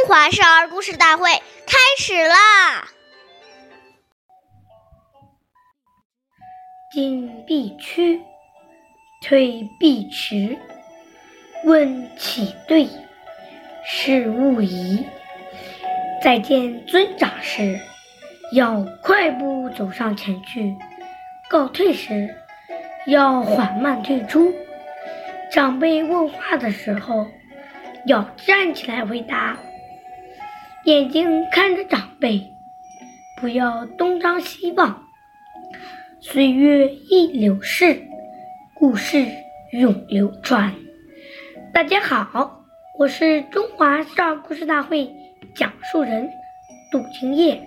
中华少儿故事大会开始啦！进必趋，退必迟。问起对，事勿疑。再见尊长时，要快步走上前去；告退时，要缓慢退出。长辈问话的时候，要站起来回答。眼睛看着长辈，不要东张西望。岁月易流逝，故事永流传。大家好，我是中华少儿故事大会讲述人杜青叶，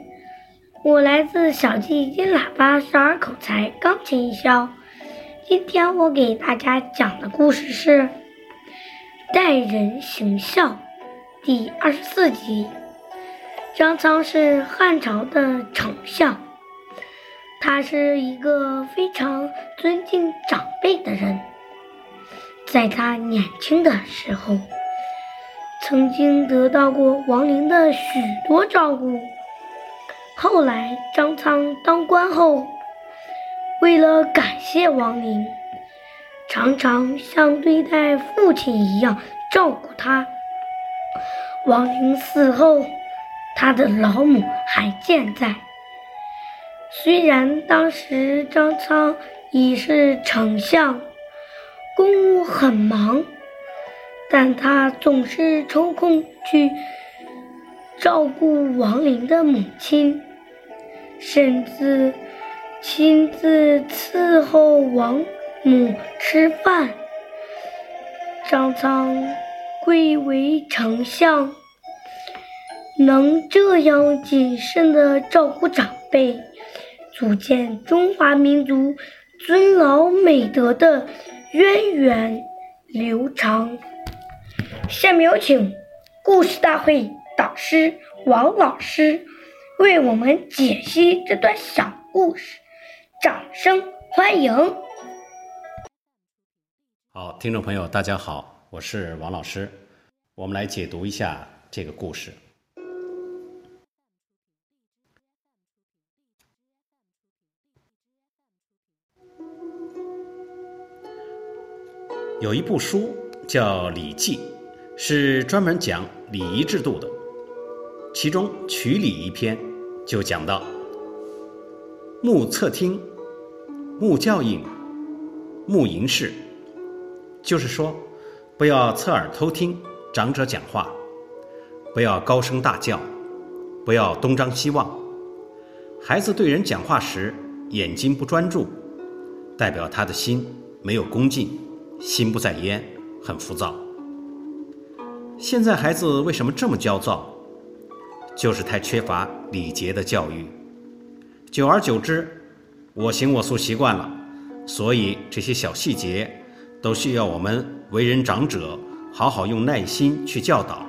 我来自小季金喇叭少儿口才钢琴艺校。今天我给大家讲的故事是《待人行孝》第二十四集。张苍是汉朝的丞相，他是一个非常尊敬长辈的人。在他年轻的时候，曾经得到过王陵的许多照顾。后来张苍当官后，为了感谢王陵，常常像对待父亲一样照顾他。王陵死后。他的老母还健在。虽然当时张苍已是丞相，公务很忙，但他总是抽空去照顾王林的母亲，甚至亲自伺候王母吃饭。张苍贵为丞相。能这样谨慎地照顾长辈，足见中华民族尊老美德的源远流长。下面有请故事大会导师王老师为我们解析这段小故事，掌声欢迎！好，听众朋友，大家好，我是王老师，我们来解读一下这个故事。有一部书叫《礼记》，是专门讲礼仪制度的。其中《曲礼》一篇就讲到：目侧听，目教应，目迎视。就是说，不要侧耳偷听长者讲话，不要高声大叫，不要东张西望。孩子对人讲话时眼睛不专注，代表他的心没有恭敬。心不在焉，很浮躁。现在孩子为什么这么焦躁？就是太缺乏礼节的教育。久而久之，我行我素习惯了，所以这些小细节都需要我们为人长者好好用耐心去教导，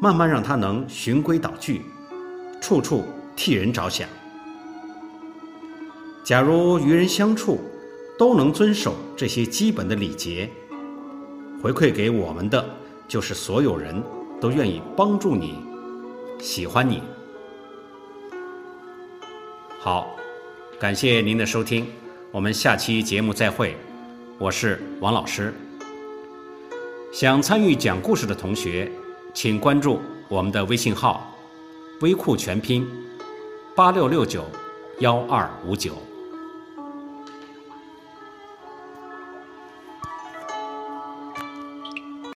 慢慢让他能循规蹈矩，处处替人着想。假如与人相处，都能遵守这些基本的礼节，回馈给我们的就是所有人都愿意帮助你，喜欢你。好，感谢您的收听，我们下期节目再会。我是王老师。想参与讲故事的同学，请关注我们的微信号“微库全拼八六六九幺二五九”。